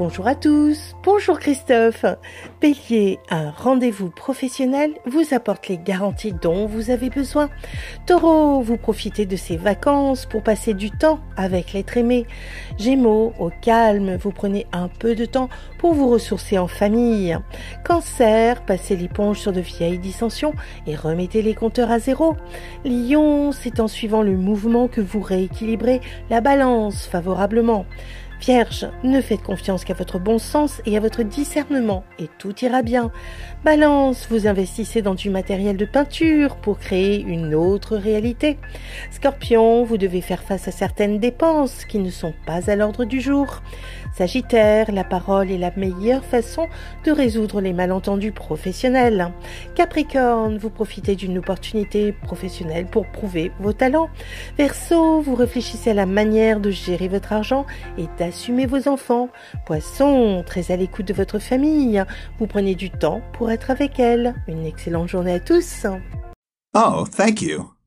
Bonjour à tous, bonjour Christophe. Bélier, un rendez-vous professionnel vous apporte les garanties dont vous avez besoin. Taureau, vous profitez de ces vacances pour passer du temps avec l'être aimé. Gémeaux, au calme, vous prenez un peu de temps pour vous ressourcer en famille. Cancer, passez l'éponge sur de vieilles dissensions et remettez les compteurs à zéro. Lion, c'est en suivant le mouvement que vous rééquilibrez la balance favorablement. Vierge, ne faites confiance qu'à votre bon sens et à votre discernement, et tout ira bien. Balance, vous investissez dans du matériel de peinture pour créer une autre réalité. Scorpion, vous devez faire face à certaines dépenses qui ne sont pas à l'ordre du jour. Sagittaire, la parole est la meilleure façon de résoudre les malentendus professionnels. Capricorne, vous profitez d'une opportunité professionnelle pour prouver vos talents. Verseau, vous réfléchissez à la manière de gérer votre argent et assumez vos enfants. Poisson, très à l'écoute de votre famille. Vous prenez du temps pour être avec elle. Une excellente journée à tous. Oh, thank you.